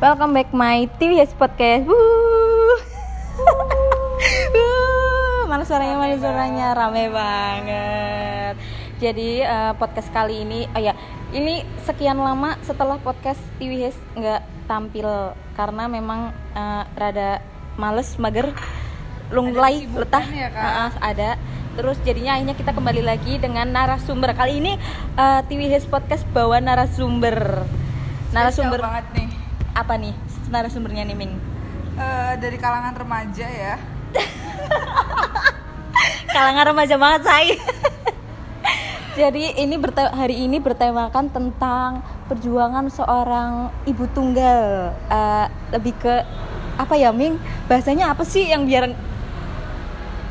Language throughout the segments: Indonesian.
Welcome back my TVS podcast. Wuh. Mana suaranya mana suaranya rame banget. Jadi eh, podcast kali ini, oh ya, ini sekian lama setelah podcast TVS nggak tampil karena memang eh, rada males, mager, lunglai, letah, ya? Ah, ada. Terus jadinya akhirnya kita kembali lagi dengan narasumber. Kali ini eh, TVS podcast bawa narasumber. Narasumber Spesial banget nih apa nih narasumbernya nih Ming? Eh, dari kalangan remaja ya Kalangan remaja banget say. Jadi ini hari ini bertemakan tentang perjuangan seorang ibu tunggal. Eh, lebih ke apa ya Ming? Bahasanya apa sih yang biar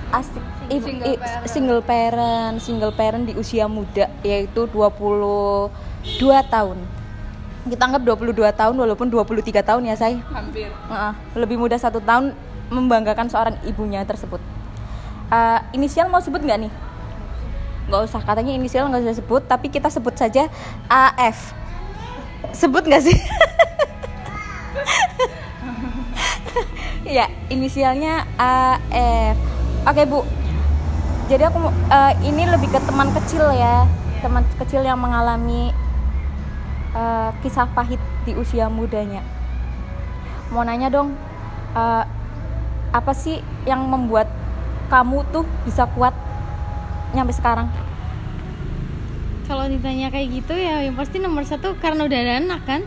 asik Single i- parent. single parent, single parent di usia muda yaitu 22 tahun. Kita anggap 22 tahun walaupun 23 tahun ya say. hampir Heeh, lebih muda satu tahun membanggakan seorang ibunya tersebut. Eh, inisial mau sebut nggak nih? Nggak usah, katanya inisial nggak usah sebut, tapi kita sebut saja AF. Sebut nggak sih? ya, inisialnya AF. Oke bu, jadi aku eh, ini lebih ke teman kecil ya, teman kecil yang mengalami eh, kisah pahit di usia mudanya. Mau nanya dong eh, apa sih yang membuat kamu tuh bisa kuat nyampe sekarang? Kalau ditanya kayak gitu ya yang pasti nomor satu karena udah ada anak kan?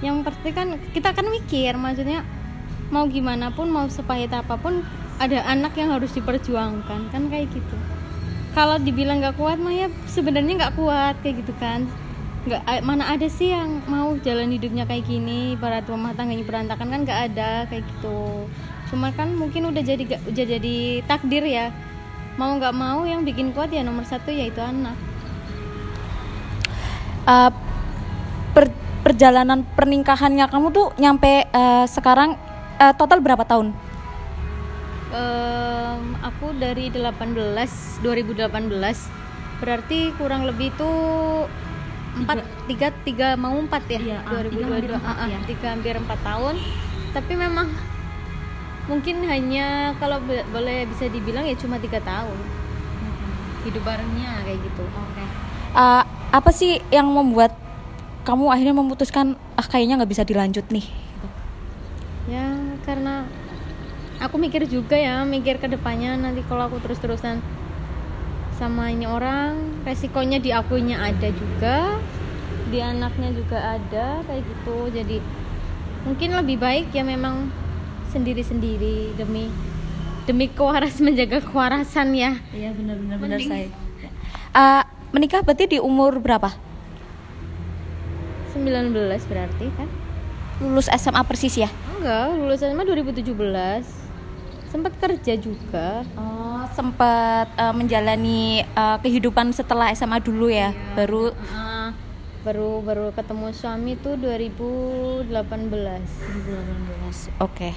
Yang pasti kan kita kan mikir maksudnya mau gimana pun mau sepahit apa pun ada anak yang harus diperjuangkan kan kayak gitu. Kalau dibilang nggak kuat mah ya sebenarnya nggak kuat kayak gitu kan nggak mana ada sih yang mau jalan hidupnya kayak gini ibarat rumah tangganya berantakan? Kan nggak ada kayak gitu. Cuma kan mungkin udah jadi udah jadi takdir ya. Mau nggak mau yang bikin kuat ya nomor satu yaitu anak. Eh, per- perjalanan pernikahannya kamu tuh nyampe eh, sekarang eh, total berapa tahun? Em, aku dari 18 2018 berarti kurang lebih tuh empat tiga tiga mau empat ya? Iya, ah, tiga 2022 hampir empat Ah, ah, ya. tiga hampir empat tahun. Tapi memang mungkin hanya kalau boleh bisa dibilang ya cuma tiga tahun. Hidup barengnya kayak gitu. Eh, apa sih yang membuat kamu akhirnya memutuskan ah kayaknya nggak bisa dilanjut nih? Ya karena aku mikir juga ya mikir ke depannya nanti kalau aku terus-terusan sama ini orang resikonya di akunya ada juga di anaknya juga ada kayak gitu. Jadi mungkin lebih baik ya memang sendiri-sendiri demi demi kewaras menjaga kewarasan ya. Iya benar-benar benar saya Eh, menikah berarti di umur berapa? 19 berarti kan? Lulus SMA persis ya? Enggak lulus SMA 2017 sempat kerja juga Oh, sempat eh, menjalani eh, kehidupan setelah SMA dulu ya, baru Ah, baru baru ketemu suami tuh 2018 Oke.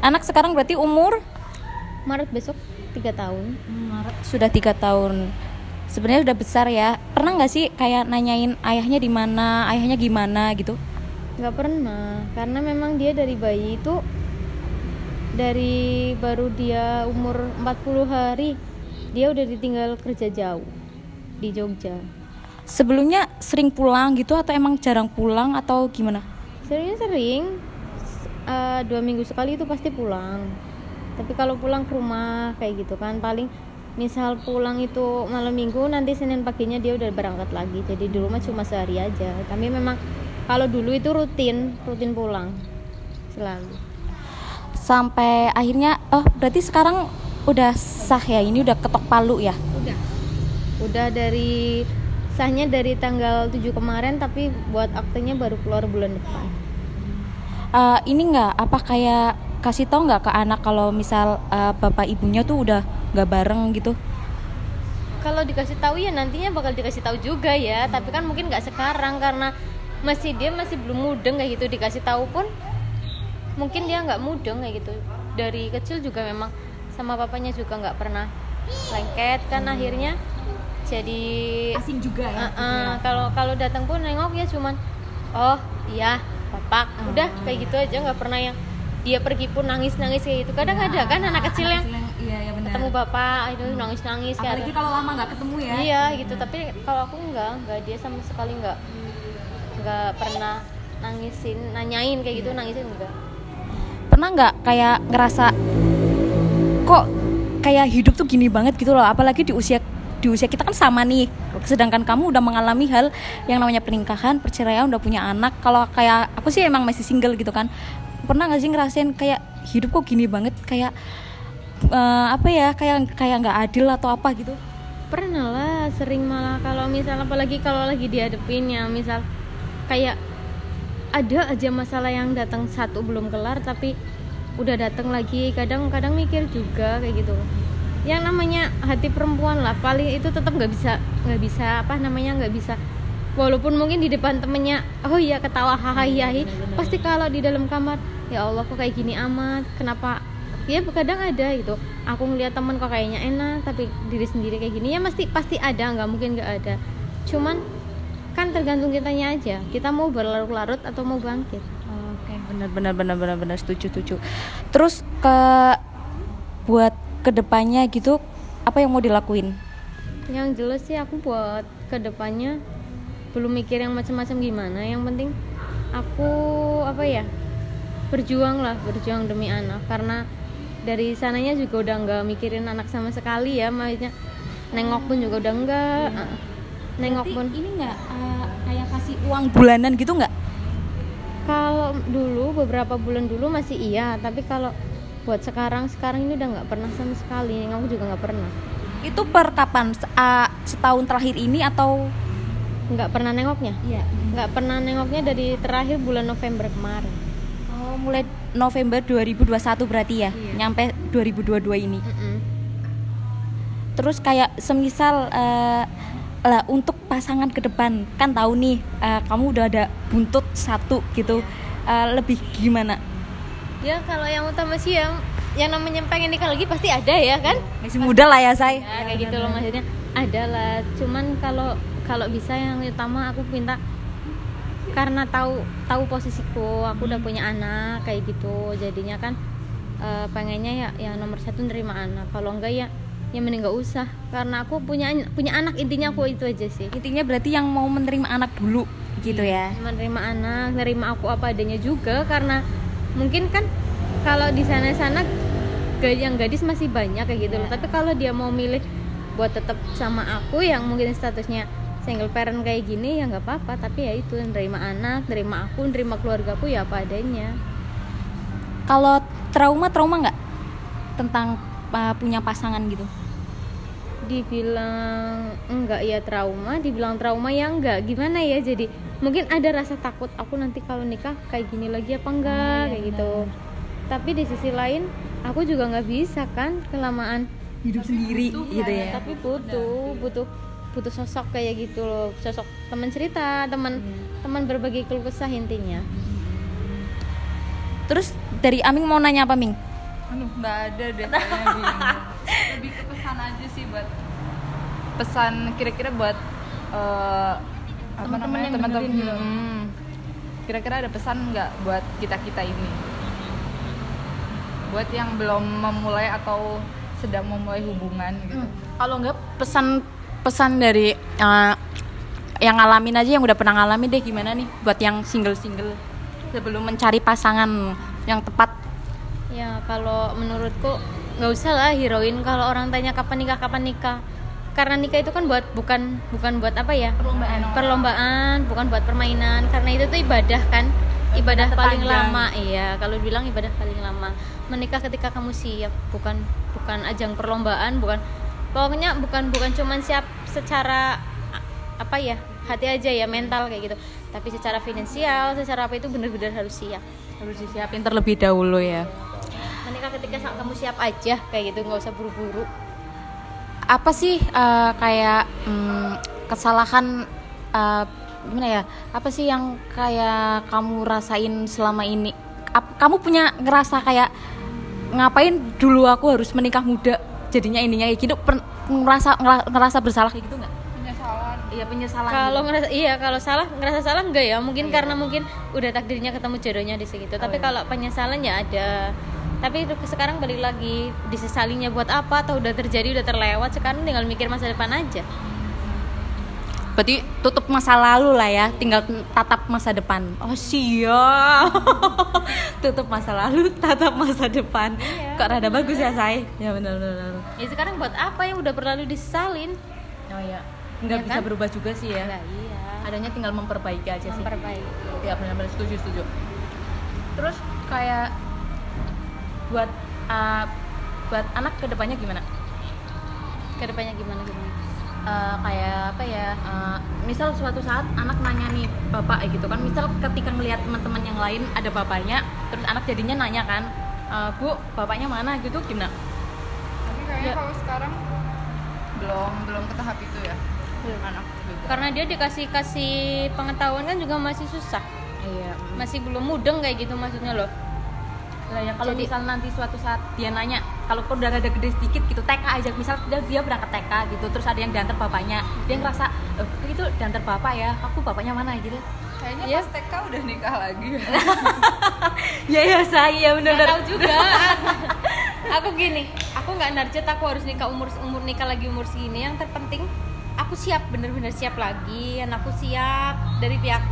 Anak sekarang berarti umur Maret besok tiga tahun sudah tiga tahun. Sebenarnya udah besar ya. Pernah nggak sih kayak nanyain ayahnya di mana, ayahnya gimana gitu? nggak pernah karena memang dia dari bayi itu dari baru dia umur 40 hari dia udah ditinggal kerja jauh di Jogja. Sebelumnya sering pulang gitu atau emang jarang pulang atau gimana? seringnya sering. Eh, dua minggu sekali itu pasti pulang. Tapi kalau pulang ke rumah kayak gitu kan. Paling misal pulang itu malam minggu nanti senin paginya dia udah berangkat lagi. Jadi di rumah cuma sehari aja. Tapi memang kalau dulu itu rutin rutin pulang selalu Sampai akhirnya, oh berarti sekarang udah sah ya? Ini udah ketok palu ya? udah udah dari sahnya dari tanggal 7 kemarin tapi buat aktenya baru keluar bulan depan Eh, ini nggak apa kayak kasih tau nggak ke anak kalau misal eh, bapak ibunya tuh udah nggak bareng gitu? kalau dikasih tahu ya nantinya bakal dikasih tahu juga ya tapi kan mungkin nggak sekarang karena masih dia masih belum mudeng kayak gitu dikasih tahu pun mungkin dia nggak mudeng kayak gitu. Dari kecil juga memang sama papanya juga nggak pernah lengket kan akhirnya jadi asing juga ya, Uh-uh, kalau kalau datang pun nengok ya cuman oh iya kompak udah kayak gitu aja nggak pernah yang dia pergi pun nangis nangis kayak gitu. Kadang ada kan anak kecil yang iya iya benar. ketemu bapak itu nangis nangis apalagi kalau lama nggak ketemu ya. Iya gitu. tapi kalau aku enggak enggak dia sama sekali enggak enggak pernah nangisin nanyain kayak gitu nangisin enggak pernah nggak kayak ngerasa kok kayak hidup tuh gini banget gitu loh apalagi di usia di usia kita kan sama nih. Sedangkan kamu udah mengalami hal yang namanya pernikahan perceraian udah punya anak. Kalau kayak aku sih emang masih single gitu kan. Pernah nggak sih ngerasain kayak hidup kok gini banget kayak eh, apa ya kayak kayak nggak adil atau apa gitu? Pernah lah sering malah kalau misal apalagi kalau lagi dihadepin ya misal kayak ada aja masalah yang datang satu belum kelar tapi udah datang lagi. Kadang-kadang mikir juga kayak gitu. Yang namanya hati perempuan lah paling itu tetap nggak bisa nggak bisa apa namanya nggak bisa. Walaupun mungkin di depan temennya oh iya ketawa hahaha hiyahi pasti kalau di dalam kamar. Ya Allah kok kayak gini amat? Kenapa? Ya kadang ada gitu. Aku ngeliat temen kok kayaknya enak tapi diri sendiri kayak gini ya pasti pasti ada nggak mungkin nggak ada. Cuman kan tergantung kitanya aja. Kita mau berlarut-larut atau mau bangkit. Oke, benar benar benar benar benar. Setuju setuju. Terus ke buat ke depannya gitu apa yang mau dilakuin? yang jelas sih aku buat ke depannya belum mikir yang macam-macam gimana. Yang penting aku apa ya berjuang lah berjuang demi anak. Karena dari sananya juga udah nggak mikirin anak sama sekali ya. Maksudnya nengok pun juga udah enggak nengok pun ini nggak eh, kayak kasih uang bulanan gitu nggak? kalau dulu beberapa bulan dulu masih iya tapi kalau buat sekarang sekarang ini udah nggak pernah sama sekali aku juga nggak pernah Itu per kapan? Se- ah, setahun terakhir ini atau? nggak pernah nengoknya Iya. nggak pernah nengoknya dari terakhir bulan November kemarin Oh, mulai November 2021 berarti ya? Nyampe 2022 ini. Mm-mm. Terus kayak semisal eh, lah untuk pasangan ke depan. Kan tahu nih eh, kamu udah ada buntut satu gitu. Eh, lebih gimana? ya kalau yang utama sih yang yang namanya pengen nikah lagi pasti ada ya kan? Masih muda lah ya, Say. ya, kayak gitu loh maksudnya. Ada lah. Cuman kalau kalau bisa yang utama aku minta karena tahu tahu posisiku aku udah punya anak kayak gitu. Jadinya kan eh, pengennya ya ya nomor satu nerima anak. Kalau enggak ya ya mending nggak usah. Karena aku punya punya anak intinya aku itu aja sih. Intinya berarti yang mau menerima anak dulu gitu ya. menerima anak nerima aku apa adanya juga karena mungkin kan kalau di sana sana yang gadis masih banyak kayak gitu loh. Tapi kalau dia mau milih buat tetap sama aku yang mungkin statusnya single parent kayak gini ya nggak apa-apa. Tapi ya itu nerima anak nerima aku nerima keluargaku ya apa adanya. Kalau trauma trauma nggak tentang uh, punya pasangan gitu? dibilang enggak ya trauma. Dibilang trauma ya enggak. Gimana ya jadi mungkin ada rasa takut aku nanti kalau nikah kayak gini lagi apa enggak? Kayak gitu. tapi di sisi lain aku juga nggak bisa kan kelamaan Hidup sendiri gitu ya. tapi butuh butuh butuh sosok kayak gitu loh. Sosok teman cerita teman teman berbagi keluh kesah intinya. Terus dari Aming mau nanya apa, Ming? Aduh, nggak ada deh kayaknya. Lebih ke pesan aja sih buat pesan kira-kira buat eh, apa Teman-teman namanya yang teman-teman. gitu. Hmm. Kira-kira ada pesan nggak buat kita kita ini? Buat yang belum memulai atau sedang memulai hubungan gitu. Kalau nggak pesan pesan dari uh, yang ngalamin aja yang udah pernah ngalamin deh gimana nih buat yang single single sebelum mencari pasangan yang tepat Ya kalau menurutku nggak usah lah heroin kalau orang tanya kapan nikah kapan nikah. Karena nikah itu kan buat bukan bukan buat apa ya? Perlombaan. perlombaan bukan buat permainan. Karena itu tuh ibadah kan? Ibadah paling terpanjang. lama iya. Kalau bilang ibadah paling lama. Menikah ketika kamu siap bukan bukan ajang perlombaan bukan. Pokoknya bukan bukan cuman siap secara apa ya hati aja ya mental kayak gitu. Tapi secara finansial secara apa itu benar-benar harus siap. Harus disiapin terlebih dahulu ya menikah ketika sa- kamu siap aja kayak gitu nggak usah buru-buru. Apa sih uh, kayak mm, kesalahan uh, gimana ya? Apa sih yang kayak kamu rasain selama ini? Ap- kamu punya ngerasa kayak ngapain dulu aku harus menikah muda? Jadinya ininya kayak gitu per- ngerasa ngera- ngerasa bersalah kayak gitu nggak? Penyesalan. iya penyesalan. Kalau gitu. ngerasa iya kalau salah ngerasa salah enggak ya? Mungkin karena mungkin udah takdirnya ketemu jodohnya di situ. Tapi iya. kalau penyesalan ya ada tapi sekarang balik lagi disesalinya buat apa? Atau udah terjadi udah terlewat sekarang tinggal mikir masa depan aja. Berarti tutup masa lalu lah ya tinggal tatap masa depan. Oh siap. Tutup masa lalu tatap masa depan. Iya. kok rada bagus ya say ya benar benar ya sekarang buat apa yang udah berlalu disesalin? Oh iya. Nggak Iya bisa kan? berubah juga sih ya. Nah, iya. Adanya tinggal memperbaiki aja sih. Memperbaiki. Ya benar-benar setuju setuju. Terus kayak buat uh, buat anak ke depannya gimana? Ke depannya gimana gimana? Eh, kayak apa ya? Eh, misal suatu saat anak nanya nih bapak eh, gitu kan. Misal ketika melihat teman-teman yang lain ada bapaknya terus anak jadinya nanya kan "Eh, bu bapaknya mana? gitu gimana? Tapi kayaknya Ya. kalau sekarang belum belum ke tahap itu ya. Belum. anak juga. Karena dia dikasih kasih pengetahuan kan juga masih susah. Iya. Masih belum mudeng kayak gitu maksudnya loh lah ya kalau misal nanti suatu saat dia nanya kalau udah ada gede sedikit gitu TK aja. Misal dia, dia berangkat TK gitu terus ada yang diantar bapaknya. Dia ngerasa "Eh, itu diantar bapak ya? Aku bapaknya mana? gitu. Kayaknya Iya. pas TK udah nikah lagi. Ya ya ya saya nggak benar tahu juga. Aku gini aku nggak narjet aku harus nikah umur umur nikah lagi umur segini. Yang terpenting aku siap bener-bener siap lagi anakku siap dari pihak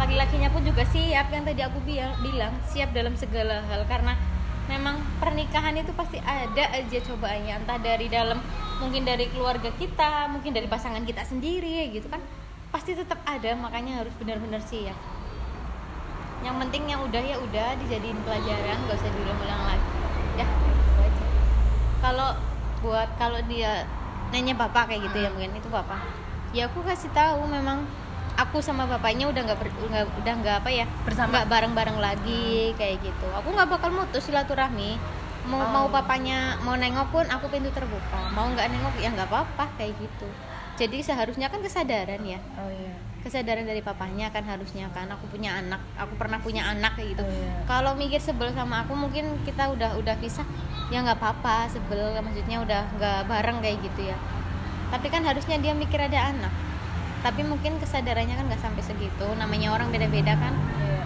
laki-lakinya pun juga siap yang tadi aku bi- bilang siap dalam segala hal. Karena memang pernikahan itu pasti ada aja cobaannya. Entah dari dalam mungkin dari keluarga kita mungkin dari pasangan kita sendiri gitu kan. Pasti tetap ada makanya harus benar-benar siap. Yang penting yang udah ya udah dijadiin pelajaran gak usah diulang-ulang lagi. Ya kalau buat kalau dia nanya bapak kayak gitu ya mungkin itu bapak. Ya aku kasih tahu memang aku sama bapaknya udah nggak udah nggak apa ya Bersama. nggak bareng-bareng lagi kayak gitu. Aku nggak bakal mutus silaturahmi. Mau Oh. mau papanya mau nengok pun aku pintu terbuka. Mau nggak nengok ya nggak apa-apa kayak gitu. Jadi seharusnya kan kesadaran ya. Oh iya. Kesadaran dari papanya kan harusnya kan. Aku punya anak aku pernah punya anak kayak gitu. Oh, iya. kalau mikir sebel sama aku mungkin kita udah udah pisah ya nggak apa-apa sebel. Maksudnya udah nggak bareng kayak gitu ya. Tapi kan harusnya dia mikir ada anak tapi mungkin kesadarannya kan nggak sampai segitu. Namanya orang beda-beda kan. Iya.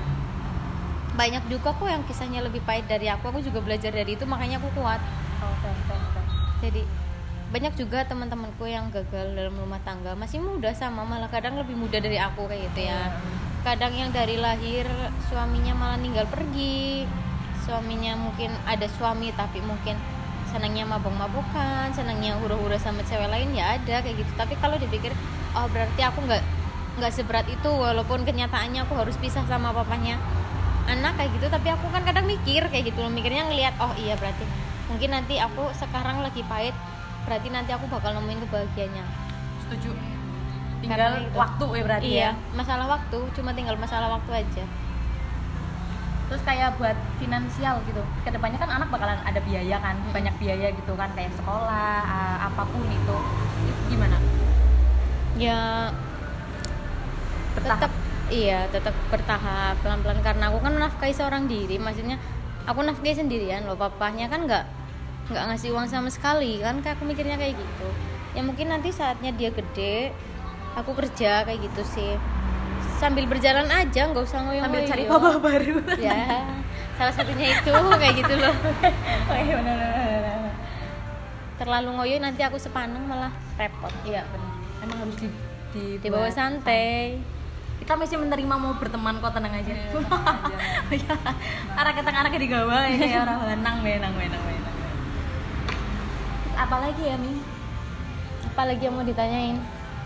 banyak juga kok yang kisahnya lebih pahit dari aku. Aku juga belajar dari itu makanya aku kuat. Oh, oke oke oke jadi banyak juga teman-temanku yang gagal dalam rumah tangga. Masih muda sama malah kadang lebih muda dari aku kayak gitu ya. Kadang yang dari lahir suaminya malah ninggal pergi. Suaminya mungkin ada suami tapi mungkin senangnya mabok-mabokan senangnya hura-hura sama cewek lain ya ada kayak gitu. Tapi kalau dipikir oh berarti aku nggak nggak seberat itu walaupun kenyataannya aku harus pisah sama papanya anak kayak gitu. Tapi aku kan kadang mikir kayak gitu loh. Mikirnya ngelihat oh iya berarti mungkin nanti aku sekarang lagi pahit berarti nanti aku bakal nemuin kebahagiaannya. Setuju. Karena tinggal itu. waktu ya berarti iya ya? masalah waktu cuma tinggal masalah waktu aja. Terus kayak buat finansial gitu. Ke depannya kan anak bakalan ada biaya kan Hmm. banyak biaya gitu kan kayak sekolah uh, apa pun itu. Itu gimana ya bertahap tetap iya tetap bertahap pelan-pelan. Karena aku kan menafkahi seorang diri maksudnya aku nafkahi sendirian loh. Papahnya kan nggak nggak ngasih uang sama sekali kan? Kayak aku mikirnya kayak gitu. Ya mungkin nanti saatnya dia gede aku kerja kayak gitu sih. Sambil berjalan aja nggak usah ngoyo sambil cari papa baru. Ya salah satunya itu kayak gitu loh. Oh iya terlalu ngoyo nanti aku sepaneng malah repot. Iya benar emang harus di di, di bawah santai. Kita masih menerima mau berteman kok tenang aja. Ya arah kita anaknya digawa ya kayak orang benang benang benang apa lagi ya mi? Apalagi yang mau ditanyain?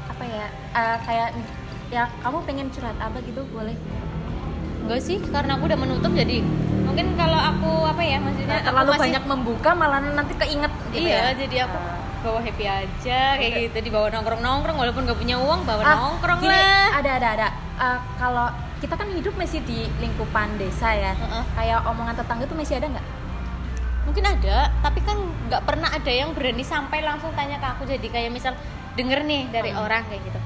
Apa ya? Eh, kayak ya kamu pengen curhat apa gitu? Boleh. Enggak sih karena aku udah menutup jadi mungkin kalau aku apa ya maksudnya aku terlalu masih- banyak membuka malah nanti keinget gitu iya ya. jadi aku Ah. Bawa happy aja kayak Gitu. gitu dibawa nongkrong nongkrong walaupun gak punya uang bawa Ah, nongkrong gini, lah ada ada ada Eh, kalau kita kan hidup masih di lingkupan desa ya Heeh. kayak omongan tetangga tuh masih ada nggak mungkin ada tapi kan nggak pernah ada yang berani sampai langsung tanya ke aku jadi kayak misal denger nih dari Hmm. orang kayak gitu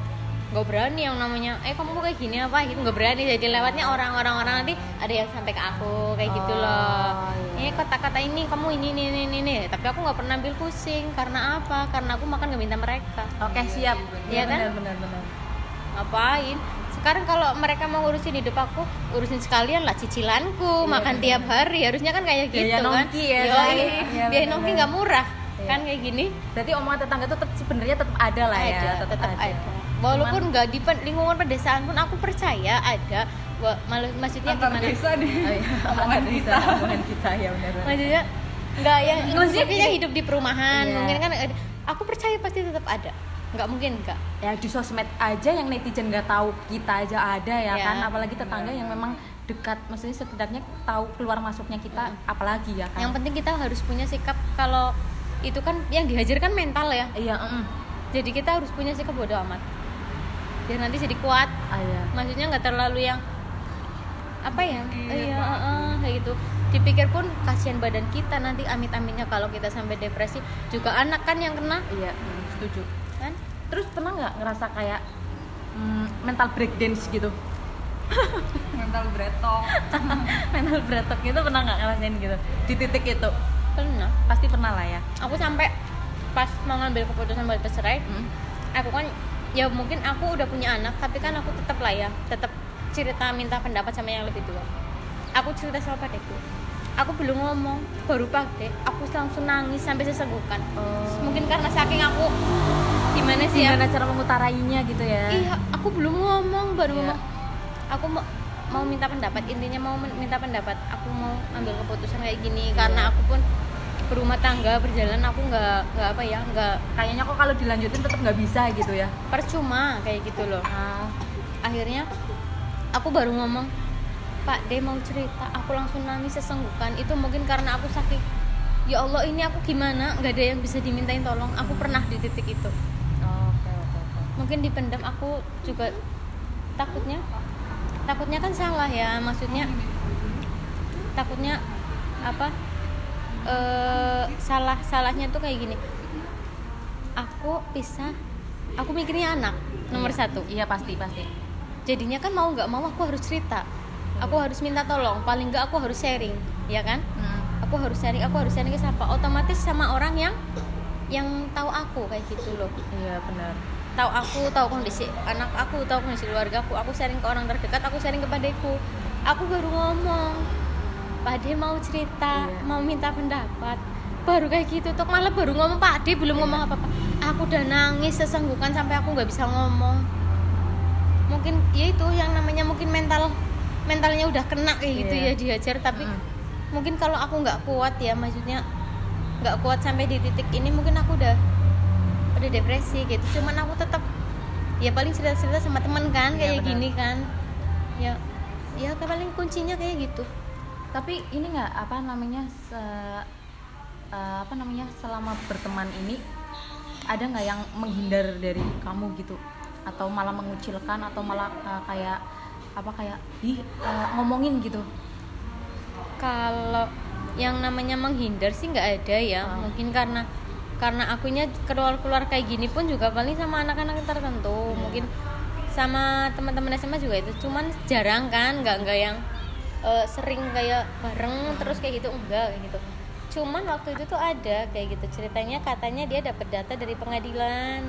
nggak berani yang namanya eh kamu kok kayak gini apa? Gitu nggak berani. Jadi lewatnya orang-orang orang nanti ada yang sampai ke aku kayak gitu loh. Oh, iya. ini kata-kata ini kamu ini ini ini ini, ini. tapi aku nggak pernah ambil pusing. Karena apa? Karena aku makan gak minta mereka. Oke siap. Iya kan? benar benar ngapain? Sekarang kalau mereka mau ngurusin hidup aku urusin sekalian lah cicilanku makan tiap hari. Harusnya kan kayak gitu Biaya kan? nongki ya, Yoi. Iya, biaya nongki nggak murah. Iya. kan kayak gini? Berarti omongan tetangga tuh tetap sebenarnya tetap ada lah ya ada tetap ada walaupun nggak di pen- lingkungan pedesaan pun aku percaya ada malu- maksudnya antar gimana? desa nih Oh, iya. Bisa, kita. omongan kita ya benar. Maksudnya nggak yang Maksudnya hidup di perumahan Iya. mungkin kan aku percaya pasti tetap ada. Nggak mungkin nggak. Ya di sosmed aja yang netizen nggak tahu kita aja ada ya Iya. kan? Apalagi tetangga yang memang dekat maksudnya setidaknya tahu keluar masuknya kita apalagi ya kan? Yang penting kita harus punya sikap kalau itu kan yang dihajarkan mental ya. Iya mm. jadi kita harus punya sikap bodoh amat biar nanti jadi kuat. Ah, iya. maksudnya nggak terlalu yang apa ya? Iya, iya heeh, kayak gitu. Dipikir pun kasihan badan kita nanti amit-amitnya kalau kita sampai depresi. Juga anak kan yang kena. Iya mm, setuju. Kan? Terus pernah nggak ngerasa kayak mm, mental break dance gitu? Mental bretok mental break itu pernah nggak ngerasain gitu? Di titik itu? Pernah. Pasti pernah lah ya. Aku sampai pas mau ngambil keputusan buat bercerai Mm. aku kan ya mungkin aku udah punya anak tapi kan aku tetap lah ya tetap cerita minta pendapat sama yang lebih tua. Aku cerita sama padeku aku belum ngomong baru pade aku langsung nangis sampai sesenggukan Oh. mungkin karena saking aku gimana sih ya? Gimana cara mengutarainya gitu ya? Iya aku belum ngomong baru Iya. ngomong. Aku mau mau minta pendapat intinya mau minta pendapat. Aku mau ambil keputusan kayak gini karena aku pun berumah tangga berjalan aku nggak nggak apa ya nggak kayaknya kok kalau dilanjutin tetap nggak bisa gitu ya. Percuma kayak gitu loh. Ah. Akhirnya aku baru ngomong Pak D mau cerita. Aku langsung nangis sesenggukan. Itu mungkin karena aku sakit. Ya Allah ini aku gimana? Nggak ada yang bisa dimintain tolong. Aku pernah di titik itu. Oke oke oke. Mungkin dipendam aku juga takutnya takutnya kan salah ya. Maksudnya takutnya apa eh salah salahnya tuh kayak gini. Aku bisa aku mikirnya anak nomor Iya. satu. Iya pasti pasti. Jadinya kan mau nggak mau aku harus cerita. Aku harus minta tolong paling nggak aku harus sharing ya kan? Mm. aku harus sharing aku harus sharing ke siapa? Otomatis sama orang yang yang tahu aku kayak gitu loh. Iya benar. Tahu aku tahu kondisi anak aku tahu kondisi keluarga aku. Aku sharing ke orang terdekat aku sharing ke padeku aku baru ngomong pade mau cerita Iya. mau minta pendapat. Baru kayak gitu tuh malah baru ngomong pade belum ngomong apa apa aku udah nangis sesenggukan sampai aku nggak bisa ngomong. Mungkin ya itu yang namanya mungkin mental mentalnya udah kena kayak gitu Iya. ya dihajar tapi Mm. mungkin kalau aku nggak kuat ya maksudnya nggak kuat sampai di titik ini mungkin aku udah udah depresi gitu. Cuman aku tetap ya paling cerita cerita sama teman kan Iya, kayak benar. gini kan. Ya ya paling kuncinya kayak gitu tapi ini nggak apa namanya se eh, apa namanya selama berteman ini ada nggak yang menghindar dari kamu gitu? Atau malah mengucilkan atau malah eh, kayak apa kayak ih eh, ngomongin gitu? Kalau yang namanya menghindar sih nggak ada ya. Ah. mungkin karena karena akunya keluar keluar kayak gini pun juga paling sama anak-anak tertentu. Mungkin sama teman-teman SMA juga itu. Cuman jarang kan nggak nggak yang eh, sering kayak bareng terus kayak gitu enggak kayak gitu cuman waktu itu tuh ada kayak gitu ceritanya katanya dia dapat data dari pengadilan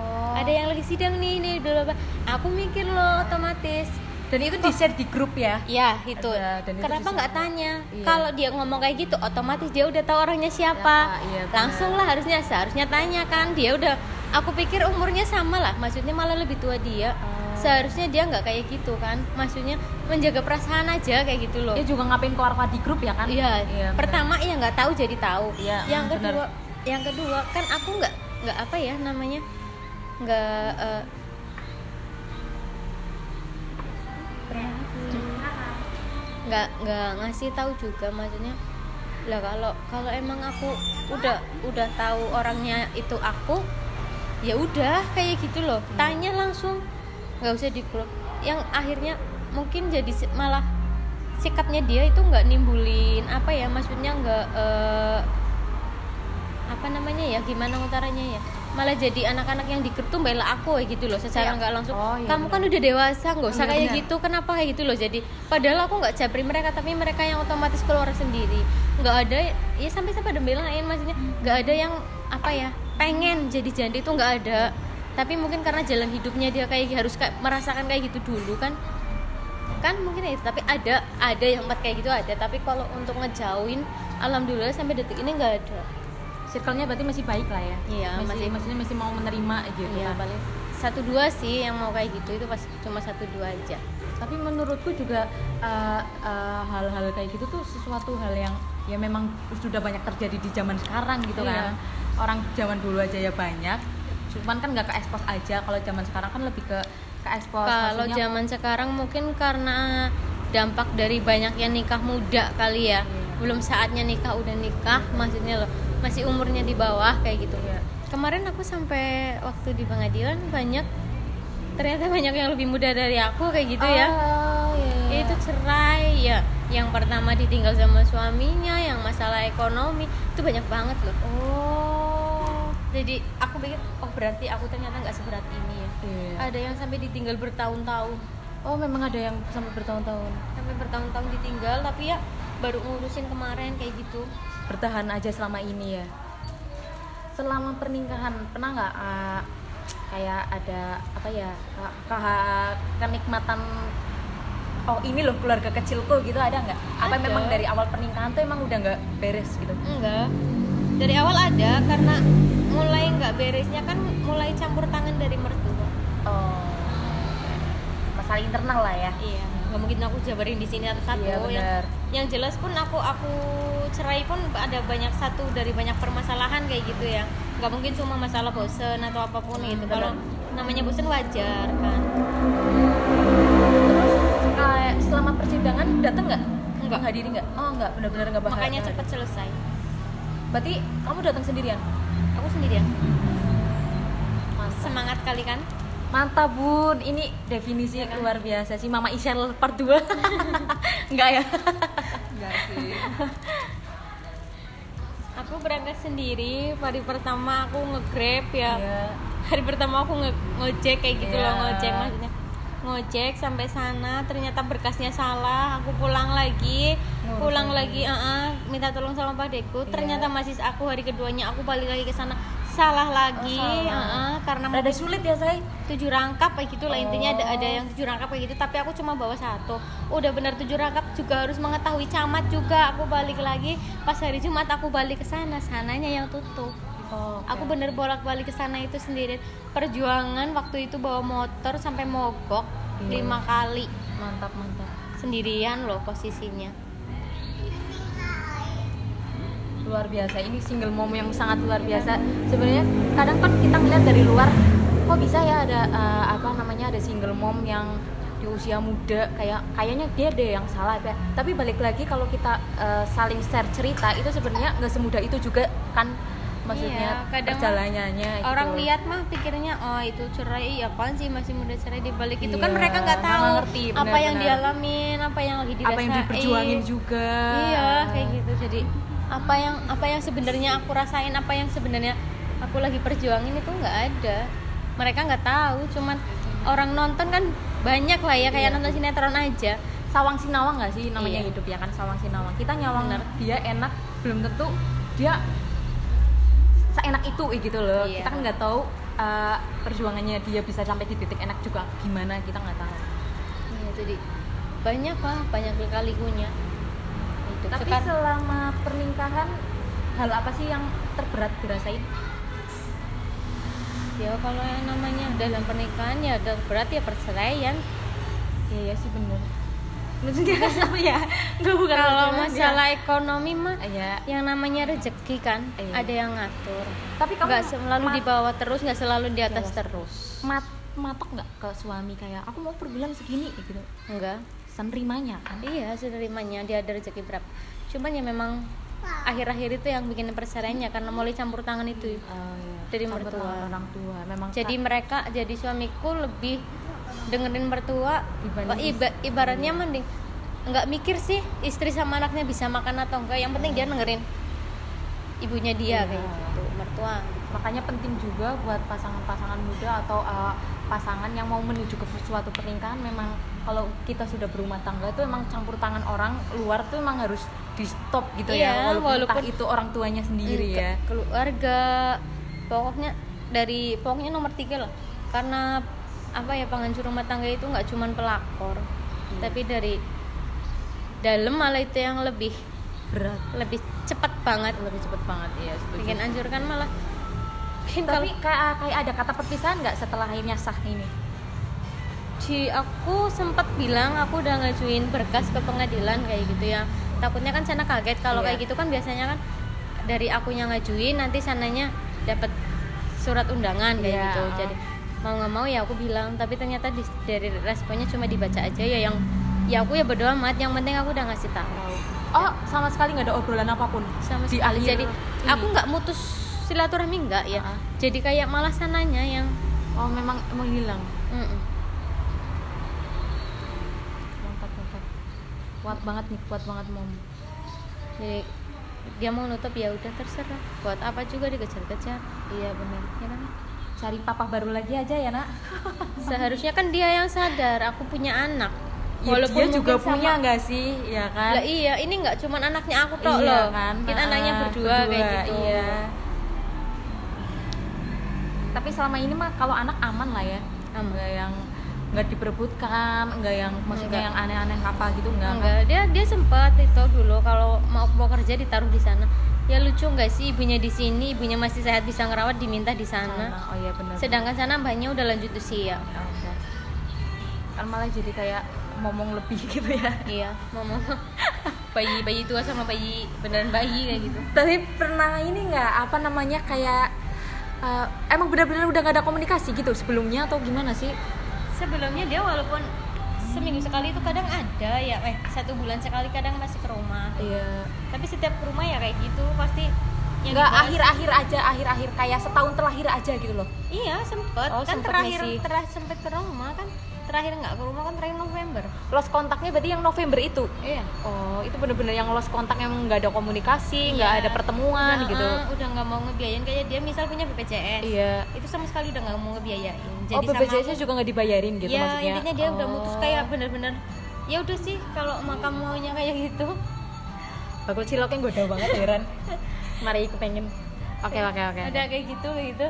oh ada yang lagi sidang nih nih bla bla aku mikir loh otomatis dan itu di share di grup ya Ya itu. Ada, dan itu Kenapa nggak tanya? Iya. Kalau dia ngomong kayak gitu, otomatis dia udah tahu orangnya siapa. Siapa, iya. Langsung lah harusnya seharusnya tanya kan. Dia udah. Aku pikir umurnya sama lah. Maksudnya malah lebih tua dia. Oh. Seharusnya dia nggak kayak gitu kan. Maksudnya menjaga perasaan aja kayak gitu loh. dia juga ngapain keluar di grup ya kan Iya. benar. Pertama ya nggak tahu jadi tahu. Iya, yang benar. kedua, yang kedua kan aku nggak nggak apa ya namanya nggak eh, nggak nggak ngasih tahu juga maksudnya lah kalau kalau emang aku udah udah tahu orangnya itu aku ya udah kayak gitu loh tanya langsung nggak usah di grup yang akhirnya mungkin jadi malah sikapnya dia itu nggak nimbulin apa ya maksudnya nggak eh, apa namanya ya gimana utaranya ya. Malah jadi anak-anak yang diketum bela aku kayak gitu loh secara Iya. nggak langsung. Oh, iya, kamu kan benar. udah dewasa nggak usah kayak gitu kenapa kayak gitu loh? Jadi padahal aku nggak jabri mereka tapi mereka yang otomatis keluar sendiri. Nggak ada ya sampai sampai ada belain maksudnya nggak ada yang apa ya pengen jadi janda itu nggak ada tapi mungkin karena jalan hidupnya dia kayak harus kayak merasakan kayak gitu dulu kan. Kan mungkin ya itu tapi ada ada yang empat kayak gitu ada. Tapi kalau untuk ngejauhin alhamdulillah sampai detik ini nggak ada. Circle-nya berarti masih baik lah ya? Iya, masih, masih- maksudnya masih mau menerima gitu Iya, kan? Paling satu dua sih yang mau kayak gitu itu pas cuma satu dua aja. Tapi menurutku juga eh, eh, hal-hal kayak gitu tuh sesuatu hal yang ya memang sudah banyak terjadi di zaman sekarang gitu Iya. kan. Orang zaman dulu aja ya banyak cuman kan nggak ke expose aja kalau zaman sekarang kan lebih ke ke expose kalau Maksudnya- zaman sekarang mungkin karena dampak dari banyaknya nikah muda kali ya Iya. belum saatnya nikah udah nikah maksudnya loh masih umurnya di bawah kayak gitu Iya. kemarin aku sampai waktu di pengadilan banyak ternyata banyak yang lebih muda dari aku kayak gitu ya Oh, iya, iya. itu cerai ya yang pertama ditinggal sama suaminya yang masalah ekonomi itu banyak banget loh oh jadi aku pikir oh berarti aku ternyata nggak seberat ini ya. Iya. ada yang sampai ditinggal bertahun-tahun. Oh memang ada yang sampai bertahun-tahun? Sampai bertahun-tahun ditinggal tapi ya baru ngurusin kemarin kayak gitu. Bertahan aja selama ini ya? Selama pernikahan pernah nggak ah, kayak ada apa ya ke- ke- kenikmatan oh ini loh keluarga kecilku gitu ada nggak? Apa Ada. memang dari awal pernikahan tuh emang udah nggak beres gitu? Enggak dari awal ada karena mulai nggak beresnya kan mulai campur tangan dari mertua. Oh. Masalah internal lah ya. Iya nggak mungkin aku jabarin di sini atau satu. Iya, yang yang jelas pun aku aku cerai pun ada banyak satu dari banyak permasalahan kayak gitu ya. Nggak mungkin cuma masalah bosen atau apa pun Hmm, gitu benar. kalau namanya bosen wajar kan. Terus kayak selama persidangan dateng nggak? Nggak. hadiri nggak? Oh nggak. Benar-benar nggak makanya cepet selesai berarti kamu datang sendirian? Aku sendirian. Mantap. semangat kali kan? Mantap bun, ini definisi luar biasa sih. Mama Ishel part 2 Enggak ya? enggak sih. Aku berangkat sendiri. Hari pertama aku nge-grab ya. Iya. hari pertama aku nge ngojek kayak gitu Iya. loh ngojek maksudnya ngojek sampai sana ternyata berkasnya salah aku pulang lagi Ngurus pulang lagi. ah, ah, minta tolong sama pak deku Iya. ternyata masih aku hari keduanya aku balik lagi ke sana salah lagi Oh, salah. ah, ah, karena mungkin sulit ya say tujuh rangkap kayak gitu lah intinya ada Oh. ada yang tujuh rangkap kayak gitu tapi aku cuma bawa satu udah benar tujuh rangkap juga harus mengetahui camat juga aku balik lagi pas hari Jumat aku balik ke sana sananya yang tutup oh, aku bener bolak balik ke sana itu sendiri. Perjuangan waktu itu bawa motor sampai mogok Iya. lima kali. Mantap mantap. Sendirian loh posisinya. Luar biasa, ini single mom yang sangat luar biasa. Sebenarnya kadang kan kita ngeliat dari luar Kok bisa ya ada eh, apa namanya ada single mom yang di usia muda kayak kayaknya dia deh yang salah ya. tapi balik lagi kalau kita eh, saling share cerita itu sebenarnya nggak semudah itu juga kan maksudnya Iya, kadang perjalanannya gitu. orang lihat mah pikirnya oh itu cerai iya apaan sih? Masih muda cerai di balik itu. Kan Iya, mereka nggak tahu ngerti, apa yang dialamin apa yang lagi dirasain apa yang diperjuangin juga. Iya kayak gitu. Jadi apa yang apa yang sebenarnya aku rasain apa yang sebenarnya aku lagi perjuangin itu nggak ada. Mereka nggak tahu cuman orang nonton kan banyak lah ya kayak Iya. nonton sinetron aja. Sawang sinawang nggak sih namanya Iya. hidup ya kan? Sawang sinawang. Kita nyawang Bener. dia enak belum tentu dia seenak itu eh, gitu loh. Iya. kita kan nggak tahu uh, perjuangannya dia bisa sampai di titik enak juga gimana kita nggak tahu. Iya, jadi banyak lah banyak kali likunya hidup tapi sekarang. selama pernikahan hal apa sih yang terberat dirasain? Ya kalau yang namanya dalam pernikahan ya udah berat ya perceraian. Iya ya sih bener maksudnya apa ya? Nggak bukan kalau perceraian, masalah ekonomi mah ya yang namanya rezeki kan Iya. ada yang ngatur. Tapi kamu nggak selalu di bawah terus nggak selalu di atas Iya. terus. Mat matok nggak ke suami kayak aku mau per bulan segini gitu? Enggak senerimanya kan? Iya senerimanya dia ada rezeki berapa. Cuman ya memang akhir-akhir itu yang bikin perceraiannya karena mulai campur tangan itu. Oh, iya. Dari Campur mertua. orang tua memang jadi mereka jadi suamiku lebih dengerin mertua. Iba- ibaratnya mending nggak mikir sih istri sama anaknya bisa makan atau enggak. Yang penting dia dengerin ibunya dia Iya. kayak gitu mertua. Makanya penting juga buat pasangan-pasangan muda atau uh, pasangan yang mau menuju ke suatu pernikahan memang kalau kita sudah berumah tangga itu emang campur tangan orang luar tuh emang harus di stop gitu Iya, ya walaupun, walaupun- itu orang tuanya sendiri Ke- ya. keluarga pokoknya dari pokoknya nomor tiga lah. Karena apa ya penghancur rumah tangga itu nggak cuman pelakor Hmm. tapi dari dalam malah itu yang lebih berat lebih cepat banget lebih cepet banget ya setuju. bikin hancur kan malah bikin tapi kayak kayak ada kata perpisahan nggak setelah akhirnya sah ini di aku sempat bilang aku udah ngajuin berkas ke pengadilan kayak gitu ya takutnya kan sana kaget kalau Iya. kayak gitu kan biasanya kan dari akunya ngajuin nanti sananya dapat surat undangan kayak Iya. gitu jadi mau nggak mau ya aku bilang tapi ternyata di- dari responnya cuma dibaca aja ya yang ya aku ya berdoa amat yang penting aku udah ngasih tahu. Oh sama sekali nggak ada obrolan apa pun sama di sekali akhir. jadi ini. aku nggak mutus silaturahmi enggak ya. Ah. jadi kayak malah sananya yang oh memang menghilang. Mm-mm. mantap mantap. Kuat banget nih kuat banget mom. Jadi dia mau nutup ya udah terserah. Buat apa juga dikejar-kejar. Iya benar ya kan cari papa baru lagi aja ya nak. Seharusnya kan dia yang sadar aku punya anak. Ya, dia juga punya nggak sih? Ya kan? Lah iya ini nggak cuman anaknya aku tok Iya loh. kan? Kita anaknya berdua, kayak gitu. iya. Tapi selama ini mah kalau anak aman lah ya. Aman. nggak yang nggak diperebutkan nggak yang maksudnya Enggak. yang aneh-aneh apa gitu nggak enggak dia dia sempat itu dulu kalau mau mau kerja ditaruh di sana. Ya lucu nggak sih ibunya di sini ibunya masih sehat bisa ngerawat diminta di sana. Oh iya benar sedangkan sana mbaknya udah lanjut usia. Oke. kan malah jadi kayak ngomong lebih gitu ya. Iya mama bayi bayi tua sama bayi beneran bayi kayak gitu. Tapi pernah ini nggak apa namanya kayak eh, emang benar-benar udah gak ada komunikasi gitu sebelumnya atau gimana sih sebelumnya dia walaupun seminggu sekali itu kadang ada ya eh satu bulan sekali kadang masih ke rumah. Iya. Tapi setiap ke rumah ya kayak gitu pasti yang nggak akhir-akhir aja akhir-akhir kayak setahun terakhir aja gitu loh. Iya sempet. Oh, kan sempet terakhir ngisi. terakhir sempet ke rumah kan terakhir nggak ke rumah kan terakhir November. Lost kontaknya berarti yang November itu? Iya. Oh itu bener-bener yang lost kontak yang nggak ada komunikasi nggak Iya. ada pertemuan Udah, gitu. eh, udah nggak mau ngebiayain kayak dia misal punya BPJS iya. Itu sama sekali udah nggak mau ngebiayain oh sama BPJS aku- juga nggak dibayarin gitu ya maksudnya? intinya dia udah mutus Oh. kayak bener-bener ya udah sih kalau makam maunya kayak gitu. Bakul ciloknya goda banget heran. Mari kepengen oke oke oke. Udah kayak gitu kayak gitu.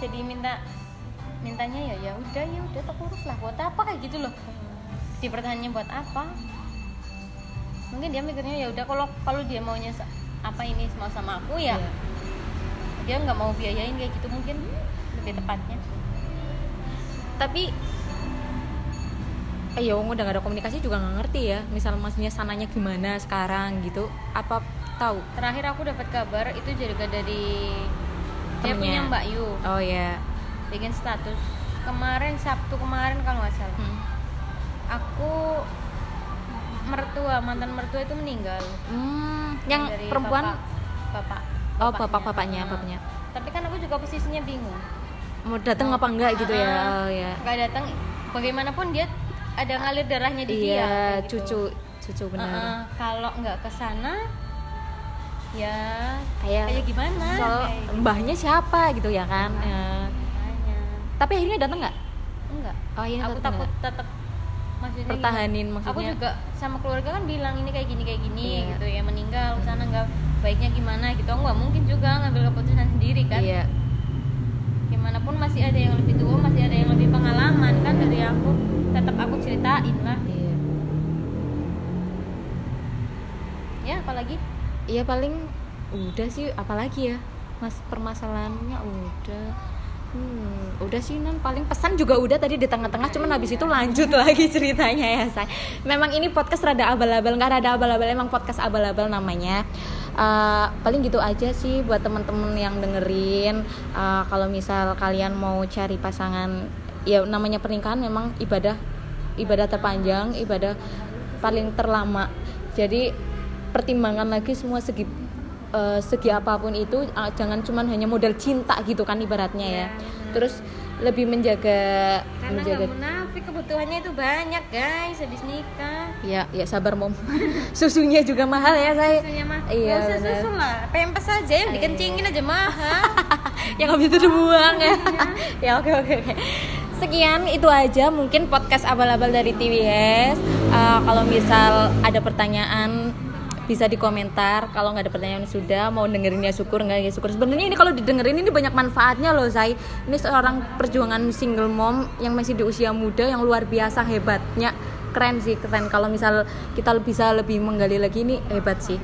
Jadi minta mintanya ya ya udah ya udah tak urus lah. Buat apa? Kayak gitu loh. Dipertahannya buat apa? Mungkin dia mikirnya ya udah kalau kalau dia maunya apa ini mau sama aku ya Iya. dia nggak mau biayain kayak gitu. Mungkin lebih tepatnya tapi eh ya udah gak ada komunikasi juga nggak ngerti ya. Misal maksudnya sananya gimana sekarang gitu. Apa tahu? Terakhir aku dapat kabar itu juga dari dia Temennya. punya Mbak Yu. Oh ya bikin status kemarin Sabtu kemarin kalau nggak salah. Hmm. aku mertua mantan mertua itu meninggal. Hmm, yang Dari perempuan? bapak, bapak. Oh bapak bapaknya. bapaknya tapi kan aku juga posisinya bingung mau datang apa enggak gitu ya Ah, oh ya nggak datang bagaimanapun dia ada ngalir darahnya di dia iya kayak gitu. cucu cucu benar Heeh, kalau nggak ke sana ya kayak kayak gimana soal Kayak gitu. mbahnya siapa gitu ya kan Ya. Makanya. tapi akhirnya datang nggak enggak oh ini aku tetap takut tetap maksudnya pertahanin gimana? aku maksudnya juga sama keluarga kan bilang ini kayak gini kayak gini Iya. gitu ya meninggal ke sana nggak baiknya gimana gitu aku nggak mungkin juga ngambil keputusan sendiri kan iya gimana pun masih ada yang lebih tua masih ada yang lebih pengalaman kan dari aku. Tetap aku ceritain lah. Iya. Ya apalagi Iya paling udah sih apalagi ya? Mas permasalahannya udah. Hmm, udah sih non paling pesan juga udah tadi di tengah-tengah cuman habis itu lanjut lagi ceritanya ya say memang ini podcast rada abal-abal nggak rada abal-abal emang podcast abal-abal namanya Eh, paling gitu aja sih buat temen-temen yang dengerin. Eh, kalau misal kalian mau cari pasangan ya namanya pernikahan memang ibadah ibadah terpanjang ibadah paling terlama. Jadi pertimbangan lagi semua segi eh, segi apa pun itu ah, jangan cuman hanya modal cinta gitu kan ibaratnya ya. Terus lebih menjaga karena menjaga tapi kebutuhannya itu banyak guys habis nikah. Ya ya sabar mom. Susunya juga mahal ya saya susunya mah Iya, usah benar. susu lah pempes aja yang dikencingin aja mahal. Yang habis itu dibuang ya. Ya oke oke oke. Sekian itu aja mungkin podcast abal-abal dari TWS Eh, kalau misal ada pertanyaan bisa di komentar kalau nggak ada pertanyaan sudah mau dengerinnya syukur nggak ya syukur sebenarnya ini kalau didengerin ini banyak manfaatnya loh saya ini seorang perjuangan single mom yang masih di usia muda yang luar biasa hebatnya keren sih keren kalau misal kita bisa lebih menggali lagi ini hebat sih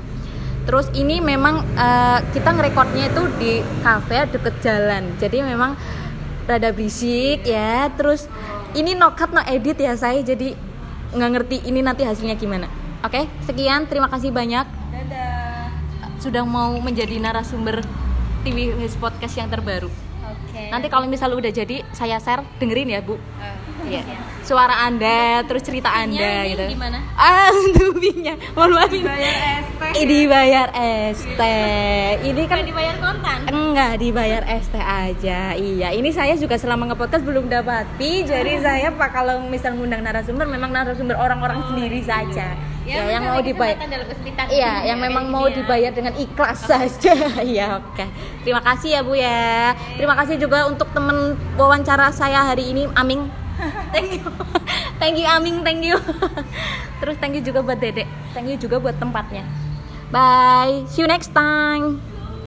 Terus ini memang eh, kita ngerekodnya itu di kafe deket jalan. Jadi memang rada berisik ya. Terus ini no cut no edit ya saya. Jadi nggak ngerti ini nanti hasilnya gimana. Oke, sekian. Terima kasih banyak dadah sudah mau menjadi narasumber TV Podcast yang terbaru. oke Nanti kalau misal udah jadi saya share dengerin ya Bu. Eh, Iya. Suara Anda, terus cerita Anda ini gitu. di mana? Ah, tubinya. Mohon maaf ini. bayar ST dibayar ST. Ini kan dibayar kontan enggak dibayar ST aja. Iya, ini saya juga selama ngepodcast belum dapat fee. Jadi saya Pak kalau misal ngundang narasumber memang narasumber orang-orang sendiri saja. Ya, yang mau dibayar. Iya, yang Ya, memang mau ya. dibayar dengan ikhlas saja. Iya, oke. Terima kasih ya Bu ya. Terima kasih juga untuk temen wawancara saya hari ini, Aming. Thank you. thank you Aming, thank you. Terus thank you juga buat Dedek. Thank you juga buat tempatnya. Bye. See you next time.